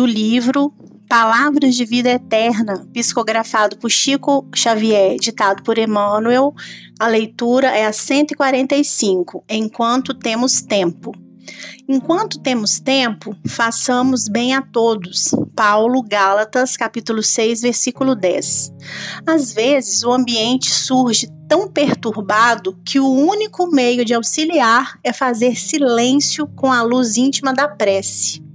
do livro Palavras de Vida Eterna, psicografado por Chico Xavier, ditado por Emmanuel. A leitura é a 145, Enquanto Temos Tempo. Enquanto temos tempo, façamos bem a todos. Paulo, Gálatas, capítulo 6, versículo 10. Às vezes, o ambiente surge tão perturbado que o único meio de auxiliar é fazer silêncio com a luz íntima da prece.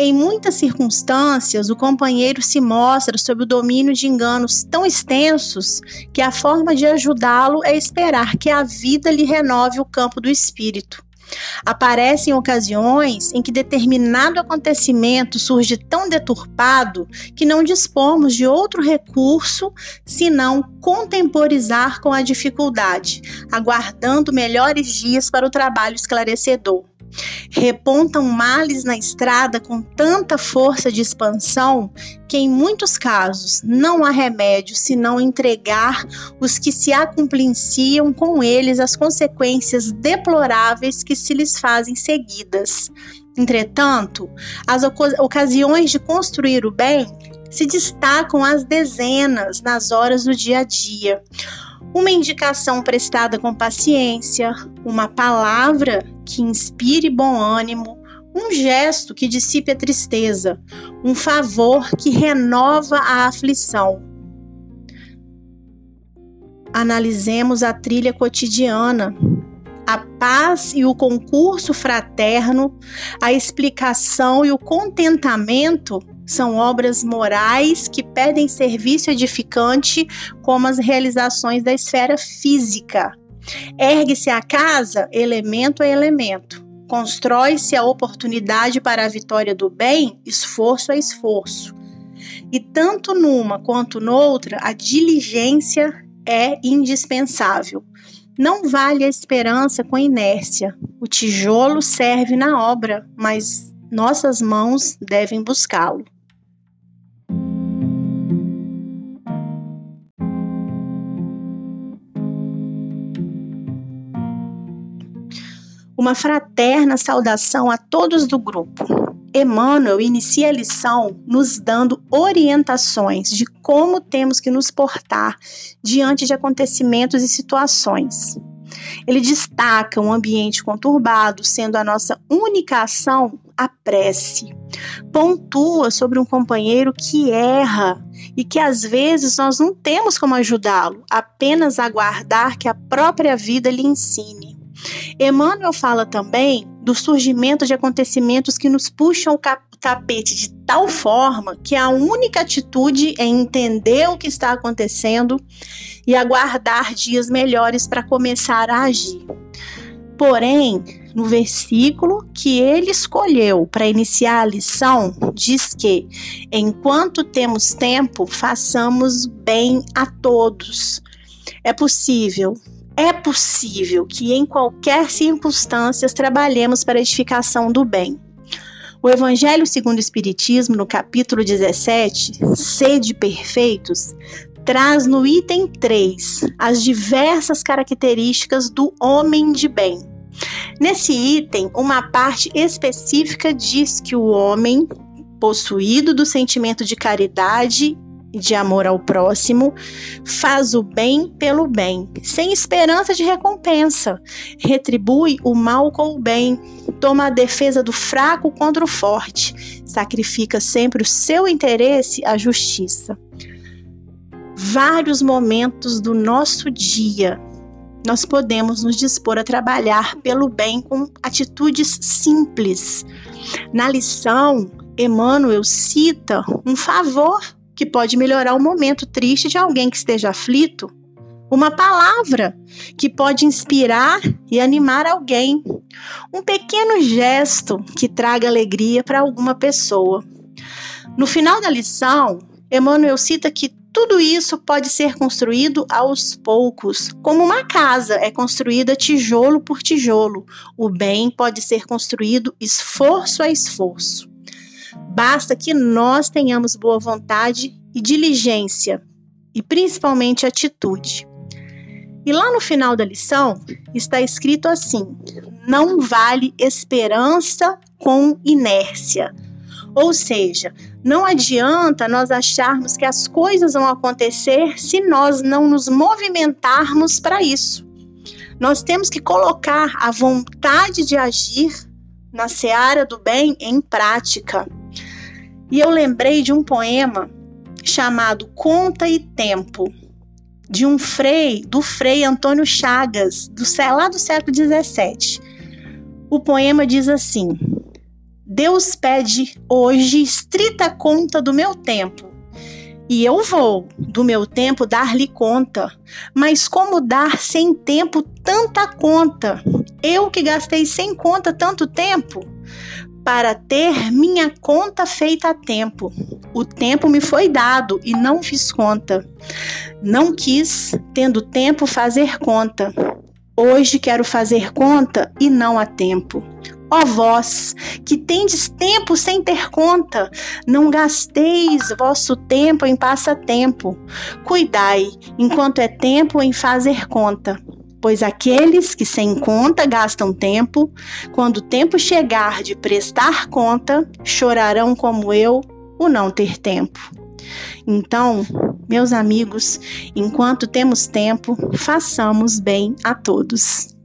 Em muitas circunstâncias, o companheiro se mostra sob o domínio de enganos tão extensos que a forma de ajudá-lo é esperar que a vida lhe renove o campo do espírito. Aparecem ocasiões em que determinado acontecimento surge tão deturpado que não dispomos de outro recurso senão contemporizar com a dificuldade, aguardando melhores dias para o trabalho esclarecedor repontam males na estrada com tanta força de expansão que, em muitos casos, não há remédio senão entregar os que se acumplinciam com eles as consequências deploráveis que se lhes fazem seguidas. Entretanto, as ocasiões de construir o bem se destacam às dezenas nas horas do dia a dia uma indicação prestada com paciência, uma palavra que inspire bom ânimo, um gesto que dissipe a tristeza, um favor que renova a aflição. Analisemos a trilha cotidiana, a paz e o concurso fraterno, a explicação e o contentamento são obras morais que pedem serviço edificante, como as realizações da esfera física. Ergue-se a casa, elemento a elemento. Constrói-se a oportunidade para a vitória do bem, esforço a esforço. E tanto numa quanto noutra, a diligência é indispensável. Não vale a esperança com inércia. O tijolo serve na obra, mas nossas mãos devem buscá-lo. Uma fraterna saudação a todos do grupo. Emmanuel inicia a lição nos dando orientações de como temos que nos portar diante de acontecimentos e situações. Ele destaca um ambiente conturbado, sendo a nossa única ação a prece. Pontua sobre um companheiro que erra e que às vezes nós não temos como ajudá-lo, apenas aguardar que a própria vida lhe ensine. Emmanuel fala também do surgimento de acontecimentos que nos puxam o tapete de tal forma que a única atitude é entender o que está acontecendo e aguardar dias melhores para começar a agir. Porém, no versículo que ele escolheu para iniciar a lição, diz que enquanto temos tempo, façamos bem a todos. É possível é possível que em qualquer circunstância trabalhemos para a edificação do bem. O Evangelho segundo o Espiritismo, no capítulo 17, Sede Perfeitos, traz no item 3 as diversas características do homem de bem. Nesse item, uma parte específica diz que o homem, possuído do sentimento de caridade de amor ao próximo, faz o bem pelo bem, sem esperança de recompensa, retribui o mal com o bem, toma a defesa do fraco contra o forte, sacrifica sempre o seu interesse à justiça. Vários momentos do nosso dia nós podemos nos dispor a trabalhar pelo bem com atitudes simples. Na lição, Emmanuel cita um favor que pode melhorar o momento triste de alguém que esteja aflito. Uma palavra que pode inspirar e animar alguém. Um pequeno gesto que traga alegria para alguma pessoa. No final da lição, Emmanuel cita que tudo isso pode ser construído aos poucos, como uma casa é construída tijolo por tijolo. O bem pode ser construído esforço a esforço. Basta que nós tenhamos boa vontade e diligência, e principalmente atitude. E lá no final da lição está escrito assim: não vale esperança com inércia. Ou seja, não adianta nós acharmos que as coisas vão acontecer se nós não nos movimentarmos para isso. Nós temos que colocar a vontade de agir na seara do bem em prática. E eu lembrei de um poema chamado Conta e Tempo, de um frei, do frei Antônio Chagas, do, lá do século XVII. O poema diz assim: Deus pede hoje estrita conta do meu tempo. E eu vou, do meu tempo, dar-lhe conta. Mas como dar sem tempo tanta conta? Eu que gastei sem conta tanto tempo? Para ter minha conta feita a tempo. O tempo me foi dado e não fiz conta. Não quis, tendo tempo, fazer conta. Hoje quero fazer conta e não há tempo. Ó vós, que tendes tempo sem ter conta, não gasteis vosso tempo em passatempo. Cuidai, enquanto é tempo, em fazer conta. Pois aqueles que sem conta gastam tempo, quando o tempo chegar de prestar conta, chorarão como eu o não ter tempo. Então, meus amigos, enquanto temos tempo, façamos bem a todos.